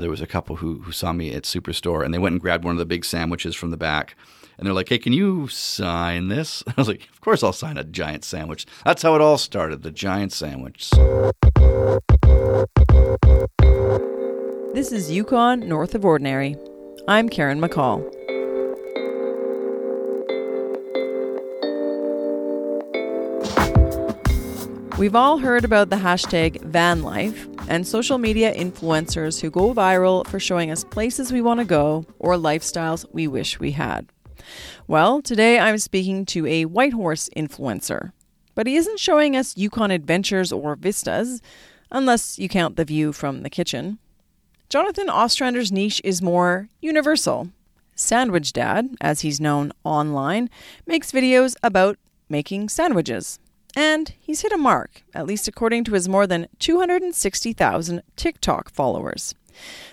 There was a couple who, who saw me at Superstore and they went and grabbed one of the big sandwiches from the back. And they're like, hey, can you sign this? I was like, of course I'll sign a giant sandwich. That's how it all started, the giant sandwich. This is Yukon North of Ordinary. I'm Karen McCall. We've all heard about the hashtag van life and social media influencers who go viral for showing us places we want to go or lifestyles we wish we had. Well, today I'm speaking to a Whitehorse influencer, but he isn't showing us Yukon adventures or vistas, unless you count the view from the kitchen. Jonathan Ostrander's niche is more universal. Sandwich Dad, as he's known online, makes videos about making sandwiches. And he's hit a mark, at least according to his more than 260,000 TikTok followers.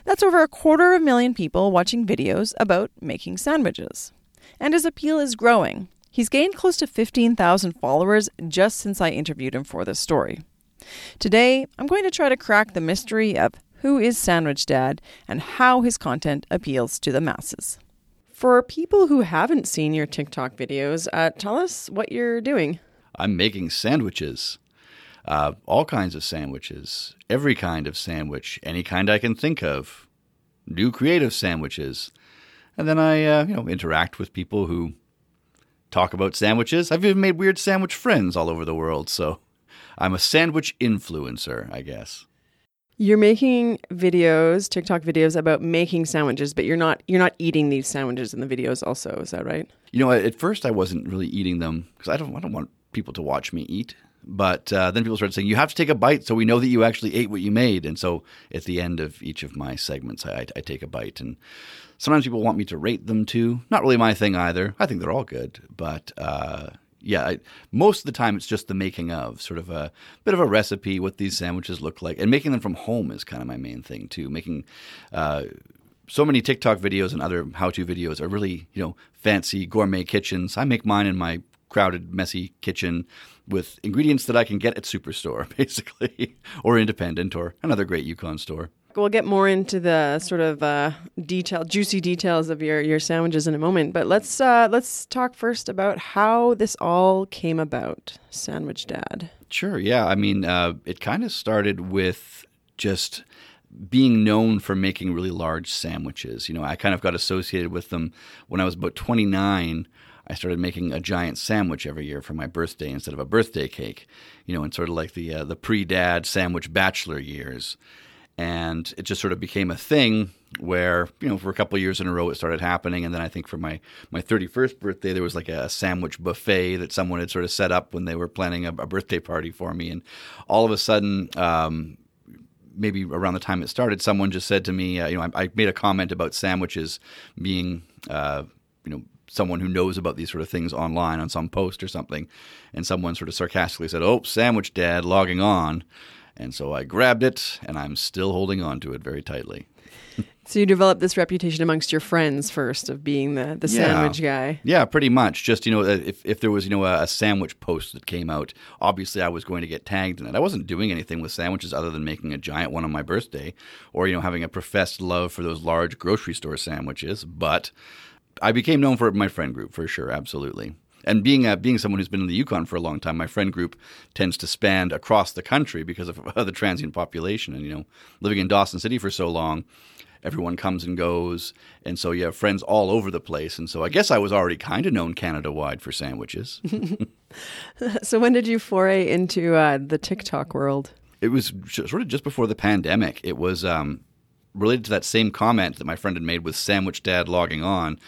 That's over a quarter of a million people watching videos about making sandwiches. And his appeal is growing. He's gained close to 15,000 followers just since I interviewed him for this story. Today, I'm going to try to crack the mystery of who is Sandwich Dad and how his content appeals to the masses. For people who haven't seen your TikTok videos, uh, tell us what you're doing. I'm making sandwiches. Uh, all kinds of sandwiches, every kind of sandwich, any kind I can think of. New creative sandwiches, and then I, uh, you know, interact with people who talk about sandwiches. I've even made weird sandwich friends all over the world. So I'm a sandwich influencer, I guess. You're making videos, TikTok videos about making sandwiches, but you're not you're not eating these sandwiches in the videos also, is that right? You know, at first I wasn't really eating them because I don't I don't want people to watch me eat. But uh, then people started saying, you have to take a bite so we know that you actually ate what you made. And so at the end of each of my segments, I, I take a bite. And sometimes people want me to rate them too. Not really my thing either. I think they're all good. But uh, yeah, I, most of the time it's just the making of, sort of a bit of a recipe, what these sandwiches look like. And making them from home is kind of my main thing too. Making. Uh, so many TikTok videos and other how-to videos are really, you know, fancy gourmet kitchens. I make mine in my crowded, messy kitchen with ingredients that I can get at Superstore, basically, or Independent, or another great Yukon store. We'll get more into the sort of uh, detail, juicy details of your, your sandwiches in a moment. But let's uh, let's talk first about how this all came about. Sandwich Dad. Sure. Yeah. I mean, uh, it kind of started with just being known for making really large sandwiches. You know, I kind of got associated with them when I was about 29. I started making a giant sandwich every year for my birthday instead of a birthday cake, you know, in sort of like the uh, the pre-dad sandwich bachelor years, and it just sort of became a thing where you know for a couple years in a row it started happening, and then I think for my my 31st birthday there was like a sandwich buffet that someone had sort of set up when they were planning a, a birthday party for me, and all of a sudden. Um, maybe around the time it started, someone just said to me, uh, you know, I, I, made a comment about sandwiches being, uh, you know, someone who knows about these sort of things online on some post or something, and someone sort of sarcastically said, "Oh, sandwich dad logging on," and so I grabbed it, and I'm still holding on to it very tightly. So you developed this reputation amongst your friends first of being the, the yeah. sandwich guy. Yeah, pretty much. Just you know, uh, if, if there was you know a, a, sandwich post that came out, obviously I was going to get tagged in it. I wasn't doing anything with sandwiches other than making a giant one on my birthday, or you know having a professed love for those large grocery store sandwiches. But I became known for my friend group for sure, absolutely. And being uh, being someone who's been in the Yukon for a long time, my friend group tends to span across the country because of the transient population. And you know, living in Dawson City for so long, everyone comes and goes, and so you have friends all over the place. And so I guess I was already kind of known Canada wide for sandwiches. so when did you foray into uh, the TikTok world? It was sort of just before the pandemic. It was um, related to that same comment that my friend had made with Sandwich Dad logging on.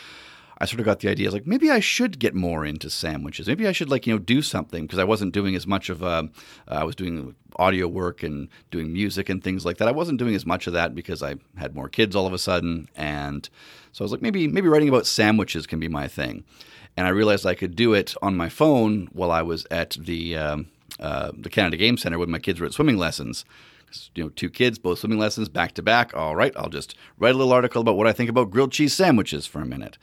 I sort of got the idea like maybe I should get more into sandwiches. Maybe I should like you know do something because I wasn't doing as much of uh, I was doing audio work and doing music and things like that. I wasn't doing as much of that because I had more kids all of a sudden, and so I was like maybe maybe writing about sandwiches can be my thing. And I realized I could do it on my phone while I was at the um, uh, the Canada Game Center when my kids were at swimming lessons you know, two kids, both swimming lessons back to back. All right, I'll just write a little article about what I think about grilled cheese sandwiches for a minute.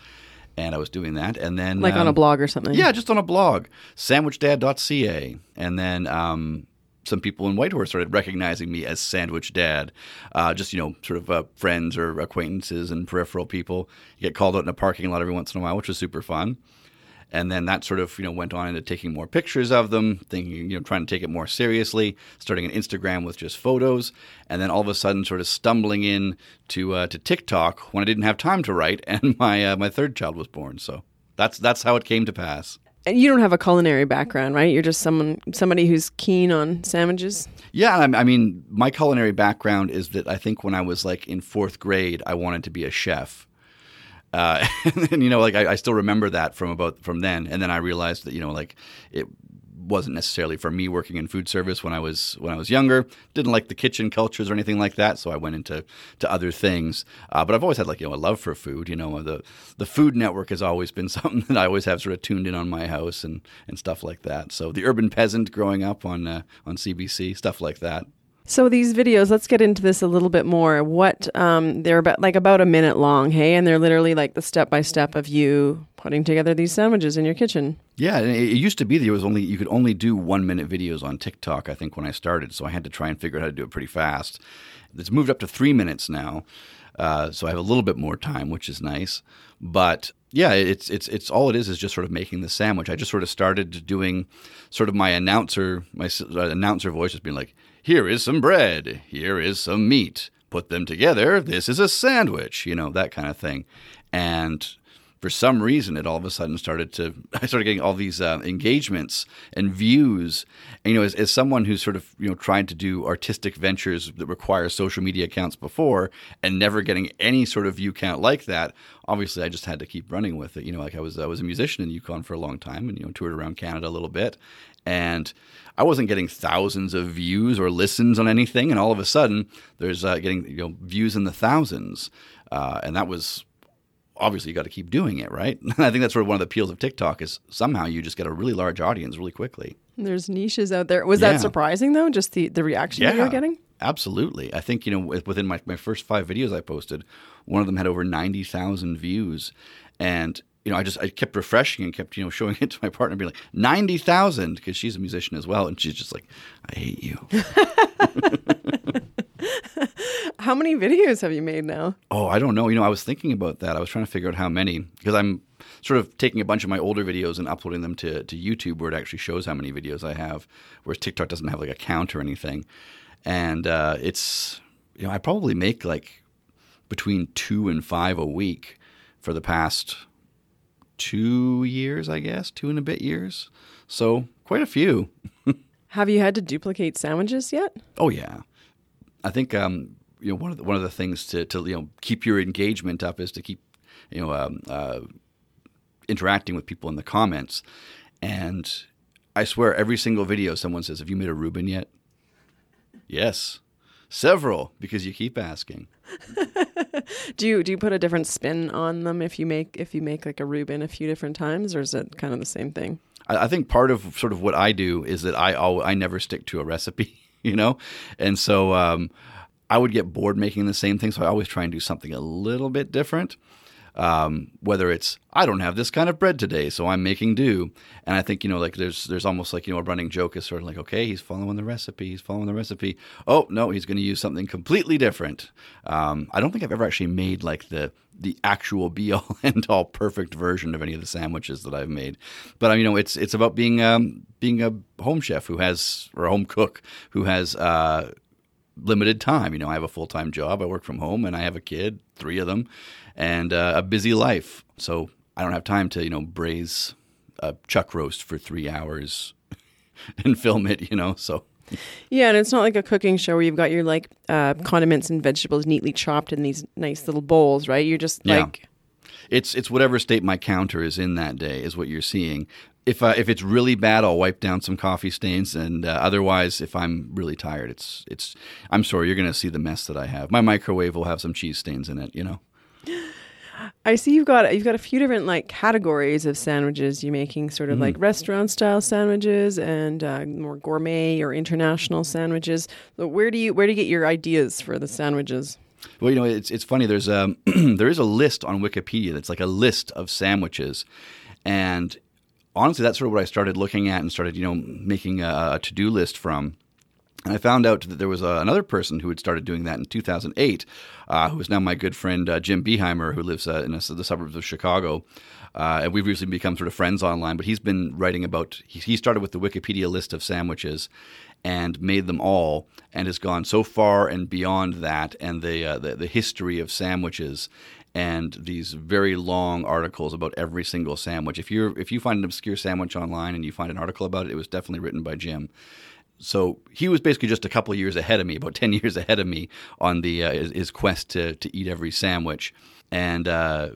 And I was doing that, and then like um, on a um, blog or something. Yeah, just on a blog, sandwichdad.ca, and then um, some people in Whitehorse started recognizing me as Sandwich Dad. Uh, just you know, sort of uh, friends or acquaintances and peripheral people. You get called out in a parking lot every once in a while, which was super fun. And then that sort of you know went on into taking more pictures of them, thinking you know trying to take it more seriously, starting an Instagram with just photos, and then all of a sudden sort of stumbling in to uh, to TikTok when I didn't have time to write, and my uh, my third child was born. So that's that's how it came to pass. And you don't have a culinary background, right? You're just someone somebody who's keen on sandwiches. Yeah, I mean, my culinary background is that I think when I was like in fourth grade, I wanted to be a chef. Uh, and you know, like I, I, still remember that from about from then, and then I realized that you know, like it wasn't necessarily for me working in food service when I was when I was younger. Didn't like the kitchen cultures or anything like that, so I went into to other things. Uh, but I've always had like you know a love for food. You know, the the Food Network has always been something that I always have sort of tuned in on my house and and stuff like that. So the Urban Peasant growing up on uh, on CBC, stuff like that. So these videos, let's get into this a little bit more. What um, they're about like about a minute long, hey, and they're literally like the step by step of you putting together these sandwiches in your kitchen. Yeah, it used to be there was only you could only do one minute videos on TikTok. I think when I started, so I had to try and figure out how to do it pretty fast. It's moved up to three minutes now, uh, so I have a little bit more time, which is nice. But yeah, it's it's it's all it is is just sort of making the sandwich. I just sort of started doing sort of my announcer my uh, announcer voice, just being like here is some bread, here is some meat. Put them together, this is a sandwich, you know, that kind of thing. And for some reason, it all of a sudden started to, I started getting all these uh, engagements and views. And, you know, as, as someone who's sort of, you know, trying to do artistic ventures that require social media accounts before and never getting any sort of view count like that, obviously I just had to keep running with it. You know, like I was, I was a musician in Yukon for a long time and, you know, toured around Canada a little bit. And I wasn't getting thousands of views or listens on anything, and all of a sudden, there's uh, getting you know views in the thousands, uh, and that was obviously you got to keep doing it, right? I think that's sort of one of the appeals of TikTok is somehow you just get a really large audience really quickly. There's niches out there. Was yeah. that surprising though? Just the the reaction yeah, you were getting? Absolutely. I think you know within my my first five videos I posted, one of them had over ninety thousand views, and you know, I just I kept refreshing and kept you know showing it to my partner, being like ninety thousand because she's a musician as well, and she's just like, I hate you. how many videos have you made now? Oh, I don't know. You know, I was thinking about that. I was trying to figure out how many because I'm sort of taking a bunch of my older videos and uploading them to to YouTube, where it actually shows how many videos I have, whereas TikTok doesn't have like a count or anything, and uh, it's you know I probably make like between two and five a week for the past two years, I guess, two and a bit years. So quite a few. Have you had to duplicate sandwiches yet? Oh yeah, I think um, you know one of the, one of the things to, to you know keep your engagement up is to keep you know um, uh, interacting with people in the comments. And I swear, every single video, someone says, "Have you made a Reuben yet?" Yes, several because you keep asking. do you do you put a different spin on them if you make if you make like a Reuben a few different times, or is it kind of the same thing? I, I think part of sort of what I do is that I I never stick to a recipe, you know, and so um, I would get bored making the same thing, so I always try and do something a little bit different. Um, whether it's I don't have this kind of bread today, so I'm making do. And I think you know, like there's there's almost like you know a running joke is sort of like okay, he's following the recipe, he's following the recipe. Oh no, he's going to use something completely different. Um, I don't think I've ever actually made like the the actual be all end all perfect version of any of the sandwiches that I've made. But you know, it's it's about being um, being a home chef who has or a home cook who has. Uh, limited time. You know, I have a full time job. I work from home, and I have a kid, three of them, and uh, a busy life. So I don't have time to you know braise a chuck roast for three hours and film it. You know, so. Yeah, and it's not like a cooking show where you've got your like uh, condiments and vegetables neatly chopped in these nice little bowls, right? You're just yeah. like it's it's whatever state my counter is in that day is what you're seeing if uh, if it's really bad, I'll wipe down some coffee stains, and uh, otherwise, if I'm really tired, it's it's. I'm sorry, you're going to see the mess that I have. My microwave will have some cheese stains in it. You know. I see you've got you've got a few different like categories of sandwiches. You're making sort of mm. like restaurant style sandwiches and uh, more gourmet or international sandwiches. Where do you where do you get your ideas for the sandwiches? Well, you know, it's it's funny. There's a there is a list on Wikipedia that's like a list of sandwiches, and honestly, that's sort of what I started looking at and started, you know, making a, a to do list from. And I found out that there was uh, another person who had started doing that in 2008, uh, who is now my good friend uh, Jim Behymer, who lives uh, in a, the suburbs of Chicago. Uh, and we've recently become sort of friends online. But he's been writing about. He, he started with the Wikipedia list of sandwiches, and made them all, and has gone so far and beyond that, and the uh, the, the history of sandwiches and these very long articles about every single sandwich. If you if you find an obscure sandwich online and you find an article about it, it was definitely written by Jim so he was basically just a couple years ahead of me, about ten years ahead of me on the uh, his, his, quest to to eat every sandwich, and uh,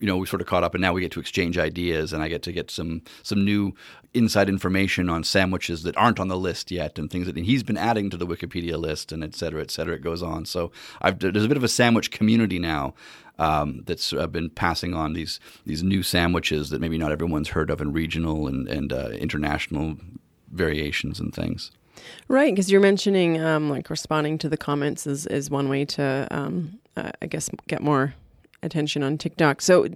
you know we sort of caught up, and now we get to exchange ideas, and I get to get some some new inside information on sandwiches that aren't on the list yet, and things that and he's been adding to the Wikipedia list, and et cetera, et cetera. It goes on. So I've, there's a bit of a sandwich community now. Um, that's uh, been passing on these these new sandwiches that maybe not everyone's heard of in regional and, and uh, international variations and things. Right, because you're mentioning um, like responding to the comments is, is one way to, um, uh, I guess, get more attention on TikTok. So,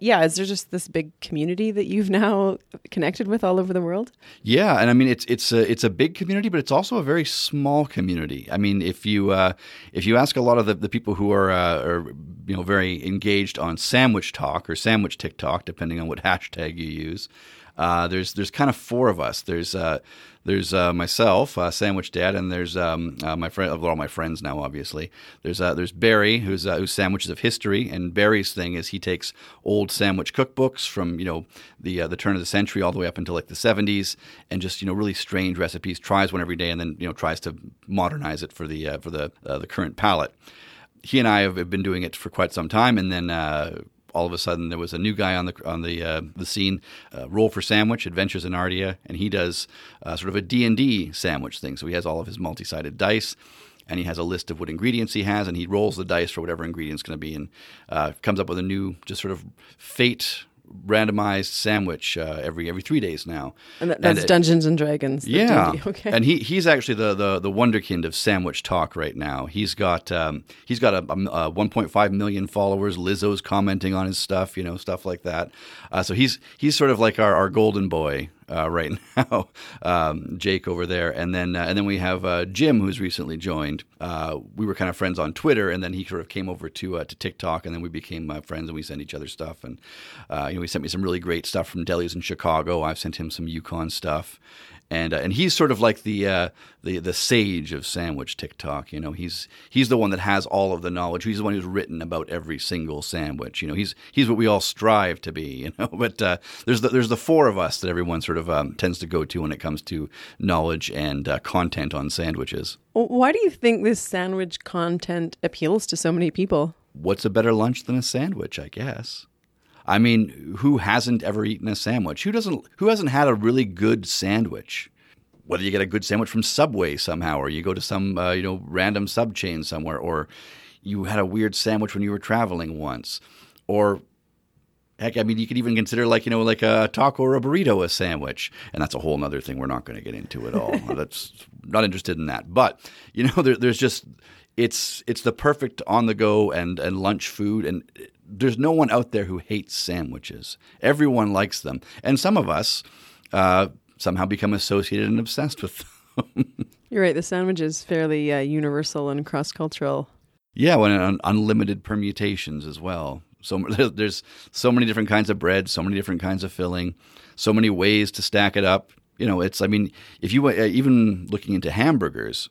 yeah, is there just this big community that you've now connected with all over the world? Yeah, and I mean it's it's a it's a big community, but it's also a very small community. I mean, if you uh, if you ask a lot of the, the people who are, uh, are you know very engaged on sandwich talk or sandwich TikTok, depending on what hashtag you use. Uh, there's there's kind of four of us. There's uh, there's uh, myself, uh, Sandwich Dad, and there's um, uh, my friend, well, all my friends now, obviously. There's uh, there's Barry, who's who's Sandwiches of History, and Barry's thing is he takes old sandwich cookbooks from you know the the turn of the century all the way up until like the 70s, and just you know really strange recipes. Tries one every day, and then you know tries to modernize it for the for the the current palate he and I have been doing it for quite some time, and then uh, all of a sudden there was a new guy on the on the uh, the scene, uh, Roll for Sandwich, Adventures in Ardia, and he does uh, sort of a D and D sandwich thing. So he has all of his multi-sided dice. And he has a list of what ingredients he has, and he rolls the dice for whatever ingredient's going to be, and uh, comes up with a new, just sort of fate randomized sandwich uh, every every three days now. And that, that's and Dungeons and Dragons. Yeah, okay. And he he's actually the, the the wonderkind of sandwich talk right now. He's got um, he's got a, a, a 1.5 million followers. Lizzo's commenting on his stuff, you know, stuff like that. Uh, so he's he's sort of like our, our golden boy uh, right now, um, Jake over there, and then uh, and then we have uh, Jim who's recently joined. Uh, we were kind of friends on Twitter, and then he sort of came over to uh, to TikTok, and then we became friends, and we sent each other stuff, and you know he sent me some really great stuff from delis in Chicago. I've sent him some Yukon stuff, and uh, and he's sort of like the uh, the the sage of sandwich TikTok. You know, he's he's the one that has all of the knowledge. He's the one who's written about every single sandwich. You know, he's he's what we all strive to be. You know, but uh, there's the there's the four of us that everyone sort of um, tends to go to when it comes to knowledge and uh, content on sandwiches. Why do you think this sandwich content appeals to so many people? What's a better lunch than a sandwich? I guess. I mean, who hasn't ever eaten a sandwich? Who doesn't? Who hasn't had a really good sandwich? Whether you get a good sandwich from Subway somehow, or you go to some uh, you know random sub chain somewhere, or you had a weird sandwich when you were traveling once, or heck, I mean, you could even consider like you know like a taco or a burrito a sandwich, and that's a whole other thing we're not going to get into at all. that's not interested in that, but you know, there, there's just it's it's the perfect on the go and and lunch food and there's no one out there who hates sandwiches. Everyone likes them, and some of us uh, somehow become associated and obsessed with them. You're right. The sandwich is fairly uh, universal and cross cultural. Yeah, well, and unlimited permutations as well. So there's so many different kinds of bread, so many different kinds of filling, so many ways to stack it up. You know, it's I mean, if you uh, even looking into hamburgers,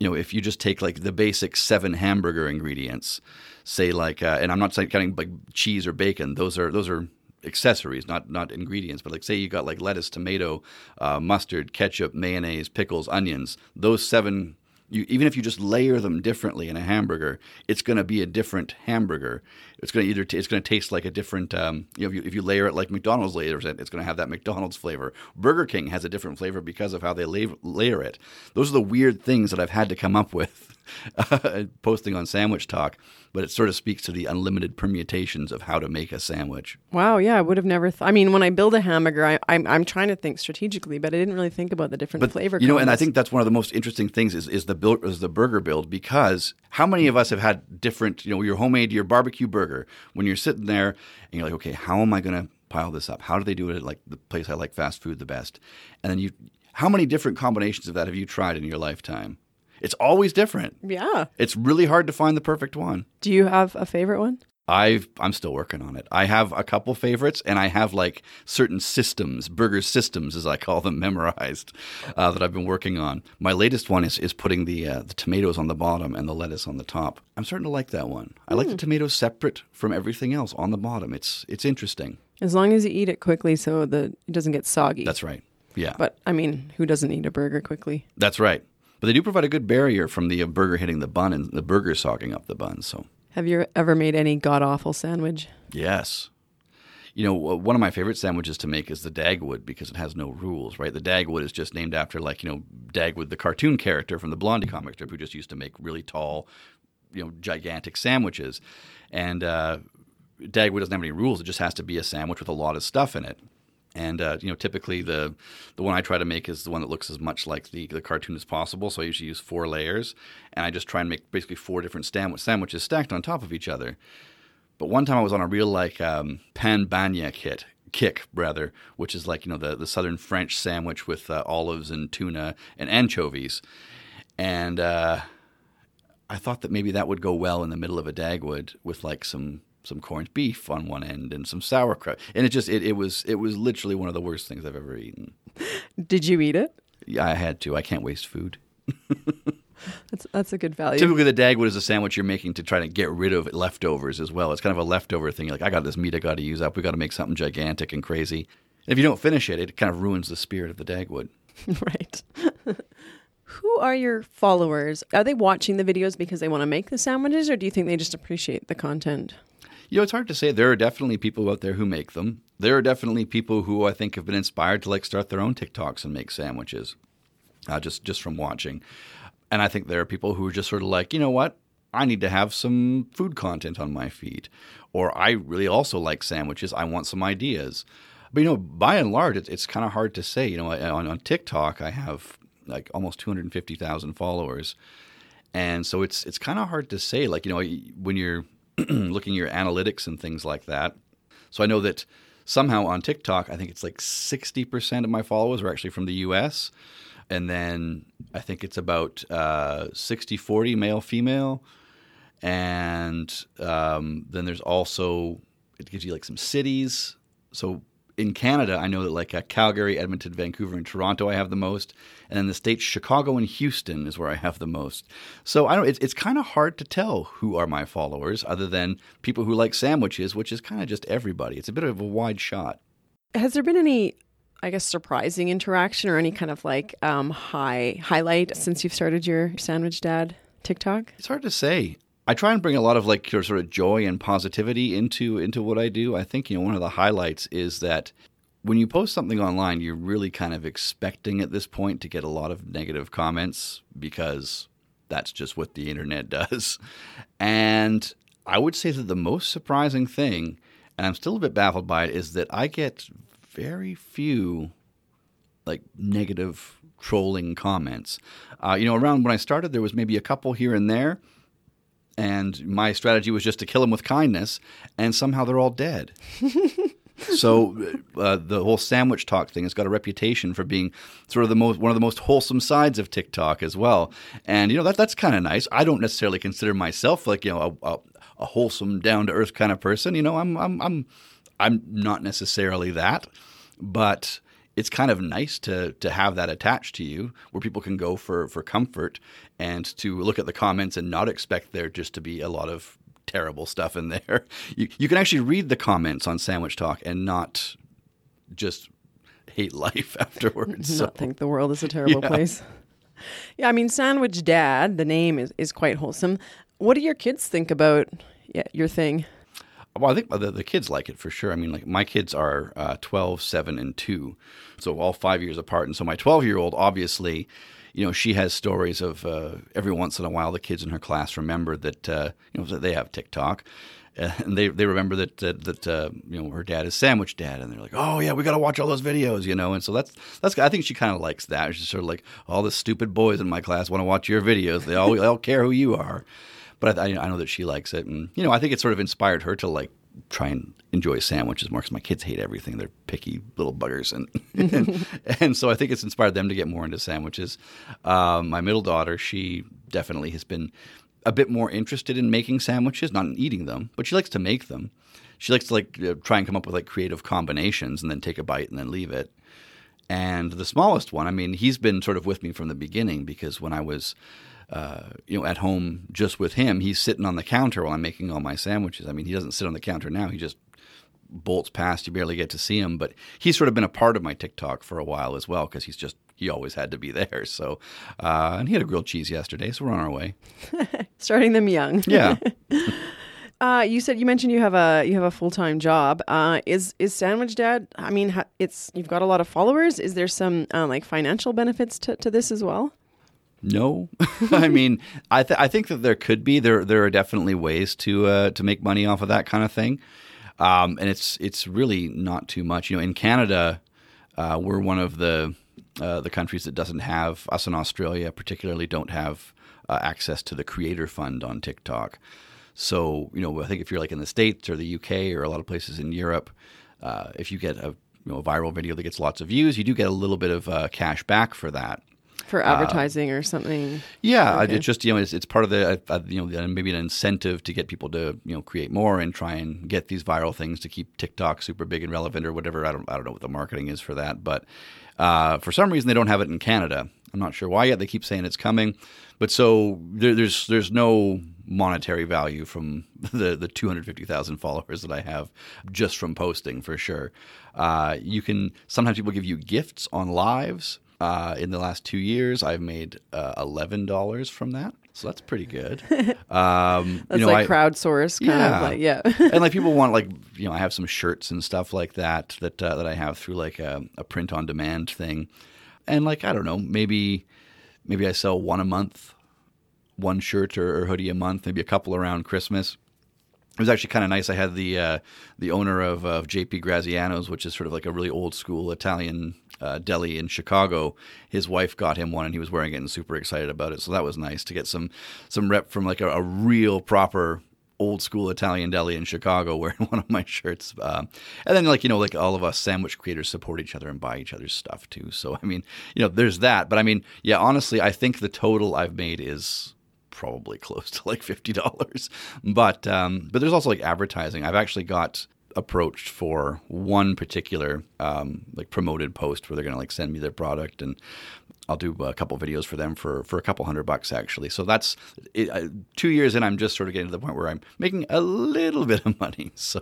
you know, if you just take like the basic seven hamburger ingredients, say like, uh, and I'm not saying counting like cheese or bacon; those are those are accessories, not not ingredients. But like, say you got like lettuce, tomato, uh, mustard, ketchup, mayonnaise, pickles, onions. Those seven you, even if you just layer them differently in a hamburger, it's going to be a different hamburger. It's going to either t- it's going to taste like a different. Um, you know, if you, if you layer it like McDonald's layers it, it's going to have that McDonald's flavor. Burger King has a different flavor because of how they lay- layer it. Those are the weird things that I've had to come up with posting on Sandwich Talk, but it sort of speaks to the unlimited permutations of how to make a sandwich. Wow, yeah, I would have never. Th- I mean, when I build a hamburger, I, am I'm, I'm trying to think strategically, but I didn't really think about the different but, flavor. You know, and I think that's one of the most interesting things is is the build is the burger build because how many of us have had different, you know, your homemade your barbecue burger when you're sitting there and you're like, okay, how am I going to pile this up? How do they do it at like the place I like fast food the best? And then you How many different combinations of that have you tried in your lifetime? It's always different. Yeah. It's really hard to find the perfect one. Do you have a favorite one? I've I'm still working on it. I have a couple favorites, and I have like certain systems, burger systems, as I call them, memorized uh, that I've been working on. My latest one is is putting the uh, the tomatoes on the bottom and the lettuce on the top. I'm starting to like that one. I like the tomatoes separate from everything else on the bottom. It's it's interesting. As long as you eat it quickly so that it doesn't get soggy. That's right. Yeah, But I mean, who doesn't eat a burger quickly? that's right. But they do provide a good barrier from the uh, burger hitting the bun and the burger sogging up the bun. So Have you ever made any god awful sandwich? Yes. You know, one of my favorite sandwiches to make is the Dagwood because it has no rules, right? The Dagwood is just named after, like, you know, Dagwood, the cartoon character from the Blondie comic strip who just used to make really tall, you know, gigantic sandwiches. And uh, Dagwood doesn't have any rules. It just has to be a sandwich with a lot of stuff in it. And uh, you know, typically the the one I try to make is the one that looks as much like the the cartoon as possible. So I usually use four layers, and I just try and make basically four different sandwich sandwiches stacked on top of each other. But one time I was on a real like um, pan bagnat kit kick rather, which is like you know the the southern French sandwich with uh, olives and tuna and anchovies, and uh, I thought that maybe that would go well in the middle of a dagwood with like some some corned beef on one end and some sauerkraut, and it just it, it was it was literally one of the worst things I've ever eaten. Did you eat it? Yeah, I had to. I can't waste food. That's that's a good value. Typically, the dagwood is a sandwich you're making to try to get rid of leftovers as well. It's kind of a leftover thing. You're like, I got this meat I got to use up. We got to make something gigantic and crazy. If you don't finish it, it kind of ruins the spirit of the dagwood. right. Who are your followers? Are they watching the videos because they want to make the sandwiches, or do you think they just appreciate the content? You know, it's hard to say. There are definitely people out there who make them. There are definitely people who I think have been inspired to like start their own TikToks and make sandwiches, uh, just just from watching. And I think there are people who are just sort of like, you know what, I need to have some food content on my feed, or I really also like sandwiches. I want some ideas. But you know, by and large, it's, it's kind of hard to say. You know, on, on TikTok, I have like almost two hundred fifty thousand followers, and so it's it's kind of hard to say. Like you know, when you're looking at your analytics and things like that. So I know that somehow on TikTok, I think it's like 60% of my followers are actually from the US. And then I think it's about uh, 60 40 male female. And um, then there's also, it gives you like some cities. So in Canada, I know that like uh, Calgary, Edmonton, Vancouver, and Toronto, I have the most, and then the states Chicago and Houston is where I have the most. So I don't. It's, it's kind of hard to tell who are my followers, other than people who like sandwiches, which is kind of just everybody. It's a bit of a wide shot. Has there been any, I guess, surprising interaction or any kind of like um, high highlight since you've started your Sandwich Dad TikTok? It's hard to say. I try and bring a lot of like your sort of joy and positivity into into what I do. I think you know one of the highlights is that when you post something online, you're really kind of expecting at this point to get a lot of negative comments because that's just what the internet does. And I would say that the most surprising thing, and I'm still a bit baffled by it, is that I get very few like negative trolling comments. Uh, you know, around when I started, there was maybe a couple here and there and my strategy was just to kill them with kindness, and somehow they're all dead. so uh, the whole sandwich talk thing has got a reputation for being sort of the most one of the most wholesome sides of TikTok as well, and you know that that's kind of nice. I don't necessarily consider myself like you know a, a, a wholesome, down to earth kind of person. You know, I'm I'm I'm I'm not necessarily that, but it's kind of nice to to have that attached to you where people can go for for comfort and to look at the comments and not expect there just to be a lot of terrible stuff in there. You you can actually read the comments on Sandwich Talk and not just hate life afterwards. Not think the world is a terrible Yeah. place. Yeah, I mean, Sandwich Dad, the name is, is quite wholesome. What do your kids think about yeah, your thing? Well, I think the, the kids like it for sure. I mean, like my kids are uh, 12, 7, and 2. So all five years apart. And so my 12 year old, obviously, you know, she has stories of uh, every once in a while the kids in her class remember that, uh, you know, that they have TikTok. And they, they remember that that, that uh, you know her dad is sandwich dad, and they're like, oh yeah, we got to watch all those videos, you know. And so that's that's I think she kind of likes that. She's sort of like all the stupid boys in my class want to watch your videos. They all they all care who you are but I, I know that she likes it, and you know, I think it sort of inspired her to like try and enjoy sandwiches more because my kids hate everything. They're picky little buggers, and and, and, so I think it's inspired them to get more into sandwiches. Um, my middle daughter, she definitely has been a bit more interested in making sandwiches, not in eating them, but she likes to make them. She likes to like uh, try and come up with like creative combinations and then take a bite and then leave it. And the smallest one, I mean, he's been sort of with me from the beginning because when I was, uh, you know, at home just with him, he's sitting on the counter while I'm making all my sandwiches. I mean, he doesn't sit on the counter now; he just bolts past. You barely get to see him, but he's sort of been a part of my TikTok for a while as well because he's just he always had to be there. So, uh, and he had a grilled cheese yesterday, so we're on our way. Starting them young. Yeah. Uh, you said you mentioned you have a you have a full time job. Uh, is is Sandwich Dad? I mean, ha- it's you've got a lot of followers. Is there some uh, like financial benefits to, to this as well? No, I mean, I th- I think that there could be there there are definitely ways to uh, to make money off of that kind of thing, um, and it's it's really not too much. You know, in Canada, uh, we're one of the uh, the countries that doesn't have us in Australia, particularly, don't have uh, access to the Creator Fund on TikTok. So, you know, I think if you're like in the States or the UK or a lot of places in Europe, uh, if you get a you know a viral video that gets lots of views, you do get a little bit of uh, cash back for that. For advertising or something. Yeah, okay. it's just you know it's, it's part of the uh, you know maybe an incentive to get people to you know create more and try and get these viral things to keep TikTok super big and relevant or whatever. I don't I don't know what the marketing is for that, but uh, for some reason they don't have it in Canada. I'm not sure why yet. They keep saying it's coming, but so there, there's there's no monetary value from the the 250,000 followers that I have just from posting for sure. Uh, you can sometimes people give you gifts on lives. Uh, in the last two years, I've made uh, eleven dollars from that, so that's pretty good. Um, that's you know, like I, crowdsource, kind yeah. of like yeah. and like people want like you know I have some shirts and stuff like that that uh, that I have through like a, a print on demand thing, and like I don't know maybe maybe I sell one a month one shirt or, or, hoodie a month, maybe a couple around Christmas. It was actually kind of nice. I had the uh, the owner of, of JP Graziano's, which is sort of like a really old school Italian uh, deli in Chicago. His wife got him one, and he was wearing it and super excited about it. So that was nice to get some some rep from like a, a real proper old school Italian deli in Chicago wearing one of my shirts. Uh, and then, like, you know, like all of us sandwich creators support each other and buy each other's stuff too. So, I mean, you know, there's that. But I mean, yeah, honestly, I think the total I've made is probably close to like fifty dollars. But um, but there's also like advertising. I've actually got approached for one particular um, like promoted post where they're going to like send me their product and I'll do a couple videos for them for, for a couple hundred bucks actually. So that's it, two years in. I'm just sort of getting to the point where I'm making a little bit of money. So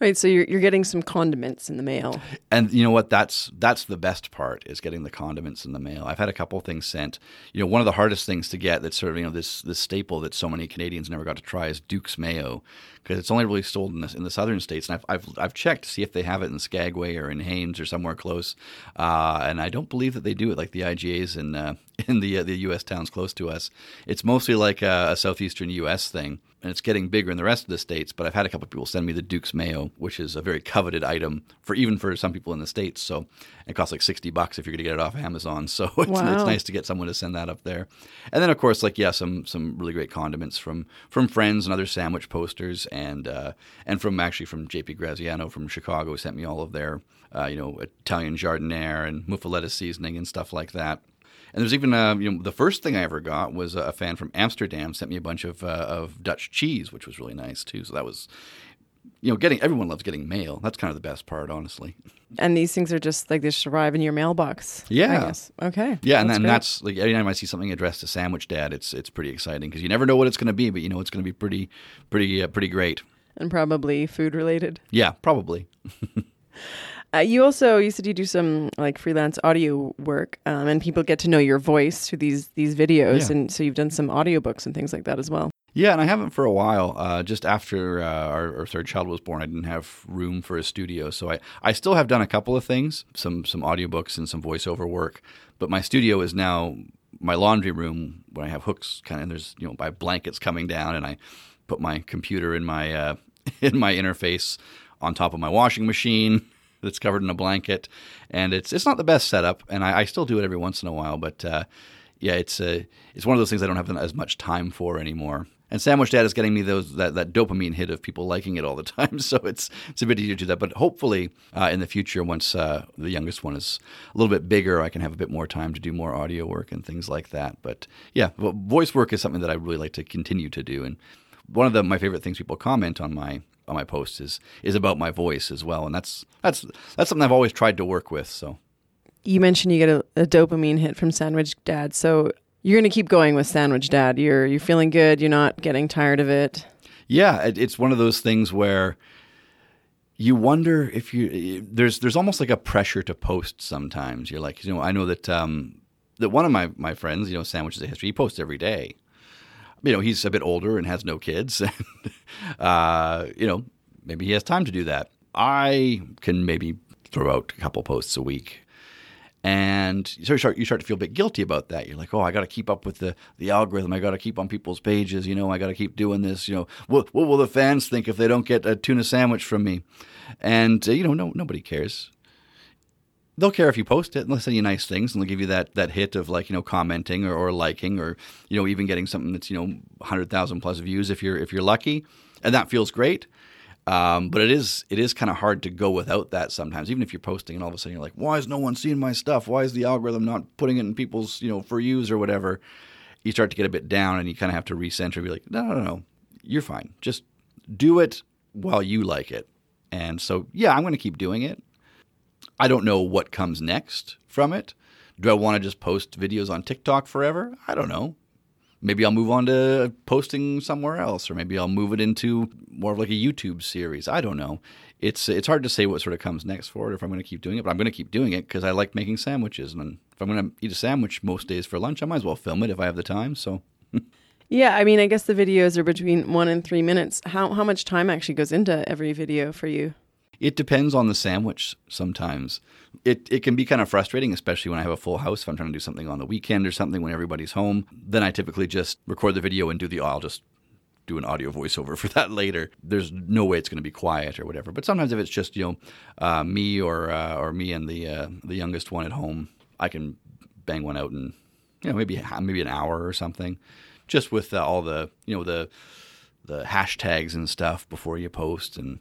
right, so you're you're getting some condiments in the mail. And you know what? That's that's the best part is getting the condiments in the mail. I've had a couple things sent. You know, one of the hardest things to get that's sort of you know this this staple that so many Canadians never got to try is Duke's mayo because it's only really sold in the, in the southern states. And I've, I've, I've checked to see if they have it in Skagway or in Haines or somewhere close, uh, and I don't believe that they do it like the IGAs in uh, in the uh, the U.S. towns close to us. It's mostly like a, a southeastern U.S. thing and it's getting bigger in the rest of the states. But I've had a couple of people send me the Duke's Mayo, which is a very coveted item for even for some people in the states. So it costs like sixty bucks if you're going to get it off Amazon. So it's, wow. it's, nice to get someone to send that up there. And then of course, like yeah, some some really great condiments from from friends and other sandwich posters, and uh, and from actually from JP Graziano from Chicago sent me all of their uh, you know Italian giardiniera and muffaletta seasoning and stuff like that. And there's even uh, you know the first thing I ever got was a fan from Amsterdam sent me a bunch of uh, of Dutch cheese, which was really nice too. So that was you know getting everyone loves getting mail. That's kind of the best part, honestly. And these things are just like they just arrive in your mailbox. Yeah. Okay. Yeah, and that's then that's like every time I see something addressed to Sandwich Dad, it's it's pretty exciting because you never know what it's going to be, but you know it's going to be pretty pretty uh, pretty great. And probably food related. Yeah, probably. Uh, you also you said you do some like freelance audio work, um, and people get to know your voice through these these videos, yeah. and so you've done some audiobooks and things like that as well. Yeah, and I haven't for a while. Uh, just after uh, our, our, third child was born, I didn't have room for a studio, so I, I still have done a couple of things, some some audiobooks and some voiceover work. But my studio is now my laundry room where I have hooks kind of. There's you know my blankets coming down, and I put my computer in my uh, in my interface on top of my washing machine that's covered in a blanket, and it's it's not the best setup, and I, I still do it every once in a while, but uh, yeah, it's a uh, it's one of those things I don't have as much time for anymore. And Sandwich Dad is getting me those that, that dopamine hit of people liking it all the time, so it's it's a bit easier to do that. But hopefully, uh, in the future, once uh, the youngest one is a little bit bigger, I can have a bit more time to do more audio work and things like that. But yeah, voice work is something that I really like to continue to do. And one of the my favorite things people comment on my on my posts is is about my voice as well, and that's that's that's something I've always tried to work with. So you mentioned you get a, a dopamine hit from Sandwich Dad, so you're going to keep going with Sandwich Dad. You're you're feeling good. You're not getting tired of it. Yeah, it, it's one of those things where you wonder if you there's there's almost like a pressure to post sometimes. You're like, you know, I know that um, that one of my my friends, you know, Sandwiches of History, he posts every day. You know, he's a bit older and has no kids. uh, you know, maybe he has time to do that. I can maybe throw out a couple posts a week and so you start you start to feel a bit guilty about that. You're like, oh, I got to keep up with the the algorithm. I got to keep on people's pages. You know, I got to keep doing this. You know, what, what will the fans think if they don't get a tuna sandwich from me? And uh, you know, no nobody cares. They'll care if you post it and they'll send you nice things and they'll give you that that hit of like you know commenting or, or liking or you know even getting something that's you know hundred thousand plus views if you're if you're lucky, and that feels great. Um, but it is it is kind of hard to go without that sometimes. Even if you're posting and all of a sudden you're like, why is no one seeing my stuff? Why is the algorithm not putting it in people's you know for use or whatever? You start to get a bit down and you kind of have to recenter. And be like, no, no, no, you're fine. Just do it while you like it. And so yeah, I'm going to keep doing it. I don't know what comes next from it. Do I want to just post videos on TikTok forever? I don't know maybe I'll move on to posting somewhere else, or maybe I'll move it into more of like a YouTube series. I don't know. It's it's hard to say what sort of comes next for it if I'm going to keep doing it, but I'm going to keep doing it because I like making sandwiches. And if I'm going to eat a sandwich most days for lunch, I might as well film it if I have the time. So. yeah, I mean, I guess the videos are between one and three minutes. How how much time actually goes into every video for you? It depends on the sandwich sometimes. It, it can be kind of frustrating, especially when I have a full house. If I'm trying to do something on the weekend or something when everybody's home, then I typically just record the video and do the, I'll just do an audio voiceover for that later. There's no way it's going to be quiet or whatever. But sometimes if it's just, you know, uh, me or, uh, or me and the, uh, the youngest one at home, I can bang one out in, you know, maybe, maybe an hour or something just with uh, all the, you know, the, the hashtags and stuff before you post and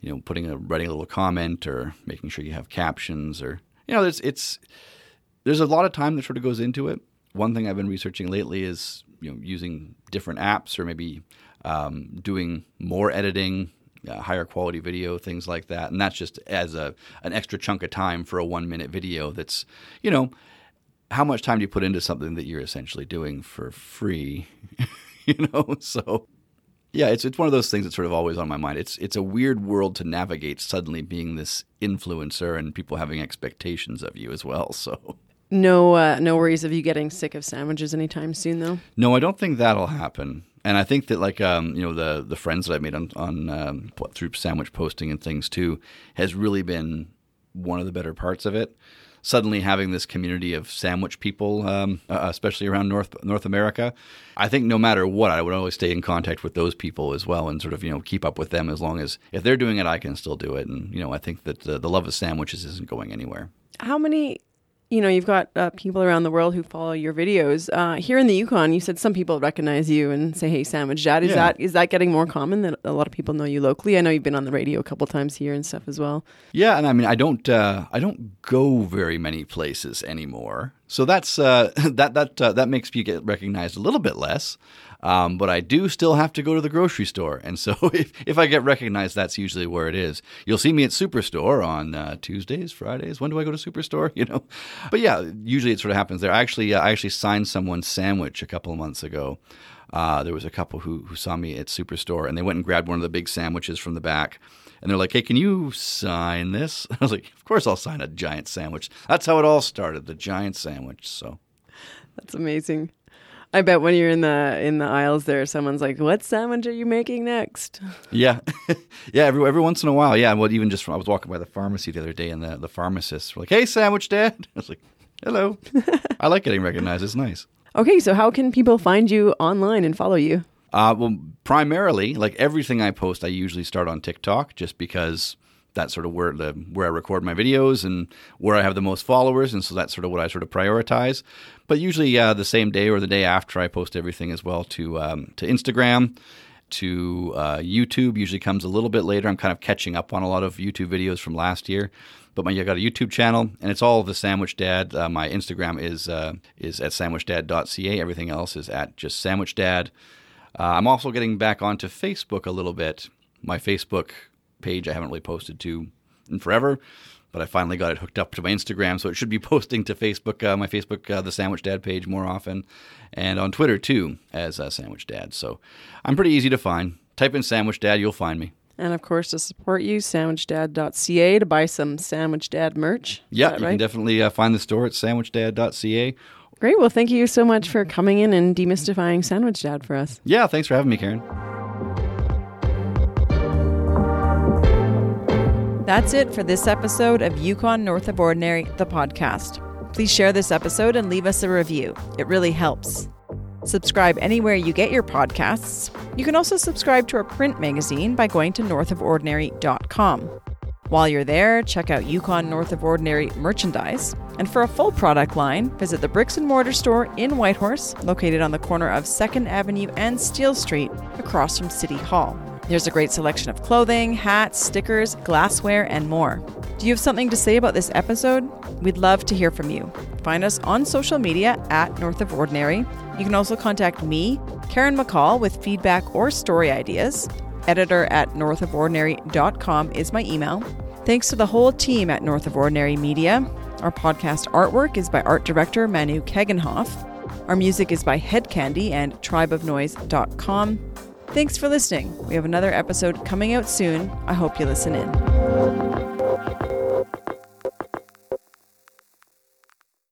you know, putting a writing a little comment or making sure you have captions or you know, there's it's there's a lot of time that sort of goes into it. One thing I've been researching lately is you know using different apps or maybe um, doing more editing, uh, higher quality video, things like that, and that's just as a an extra chunk of time for a one minute video. That's you know how much time do you put into something that you're essentially doing for free? you know, so yeah, it's it's one of those things that's sort of always on my mind. It's it's a weird world to navigate suddenly being this influencer and people having expectations of you as well. So no uh, no worries of you getting sick of sandwiches anytime soon though. No, I don't think that'll happen. And I think that like um, you know the the friends that I've made on on um, through sandwich posting and things too has really been one of the better parts of it suddenly having this community of sandwich people, um, uh, especially around North North America. I think no matter what, I would always stay in contact with those people as well, and sort of you know keep up with them as long as if they're doing it, I can still do it. And you know, I think that the, the love of sandwiches isn't going anywhere. How many you know, you've got uh, people around the world who follow your videos. Uh, here in the Yukon, you said some people recognize you and say, "Hey, Sandwich Dad." Is yeah. that is that getting more common that a lot of people know you locally? I know you've been on the radio a couple times here and stuff as well. Yeah, and I mean, I don't uh, I don't go very many places anymore, so that's uh, that that uh, that makes me get recognized a little bit less. Um, but I do still have to go to the grocery store. And so if, if I get recognized, that's usually where it is. You'll see me at Superstore on uh, Tuesdays, Fridays. When do I go to Superstore? You know? But yeah, usually it sort of happens there. I actually, uh, I actually signed someone's sandwich a couple of months ago. Uh, there was a couple who, who saw me at Superstore and they went and grabbed one of the big sandwiches from the back. And they're like, hey, can you sign this? I was like, of course I'll sign a giant sandwich. That's how it all started, the giant sandwich. So that's amazing. I bet when you're in the in the aisles there, someone's like, "What sandwich are you making next?" Yeah, yeah. Every every once in a while, yeah. Well, even just from, I was walking by the pharmacy the other day, and the the pharmacists were like, "Hey, sandwich dad." I was like, "Hello." I like getting recognized. It's nice. Okay, so how can people find you online and follow you? Uh, well, primarily, like everything I post, I usually start on TikTok, just because that's sort of where the where I record my videos and where I have the most followers, and so that's sort of what I sort of prioritize. But usually, uh, the same day or the day after, I post everything as well to um, to Instagram, to uh, YouTube. Usually comes a little bit later. I'm kind of catching up on a lot of YouTube videos from last year. But my, I got a YouTube channel, and it's all the Sandwich Dad. Uh, my Instagram is uh, is at sandwichdad.ca. Everything else is at just Sandwich Dad. Uh, I'm also getting back onto Facebook a little bit. My Facebook page I haven't really posted to in forever, but I finally got it hooked up to my Instagram, so it should be posting to Facebook, uh, my Facebook, uh, the Sandwich Dad page more often, and on Twitter too as uh, Sandwich Dad. So I'm pretty easy to find. Type in Sandwich Dad, you'll find me. And of course, to support you, sandwichdad.ca to buy some Sandwich Dad merch. Yeah, you right? can definitely uh, find the store at sandwichdad.ca. Great. Well, thank you so much for coming in and demystifying Sandwich Dad for us. Yeah, thanks for having me, Karen. That's it for this episode of Yukon North of Ordinary, the podcast. Please share this episode and leave us a review. It really helps. Subscribe anywhere you get your podcasts. You can also subscribe to our print magazine by going to northofordinary.com. While you're there, check out Yukon North of Ordinary merchandise. And for a full product line, visit the Bricks and Mortar store in Whitehorse, located on the corner of 2nd Avenue and Steele Street, across from City Hall. There's a great selection of clothing, hats, stickers, glassware, and more. Do you have something to say about this episode? We'd love to hear from you. Find us on social media at North of Ordinary. You can also contact me, Karen McCall, with feedback or story ideas. Editor at northofordinary.com is my email. Thanks to the whole team at North of Ordinary Media. Our podcast artwork is by art director Manu Kegenhoff. Our music is by Headcandy and tribeofnoise.com. Thanks for listening. We have another episode coming out soon. I hope you listen in.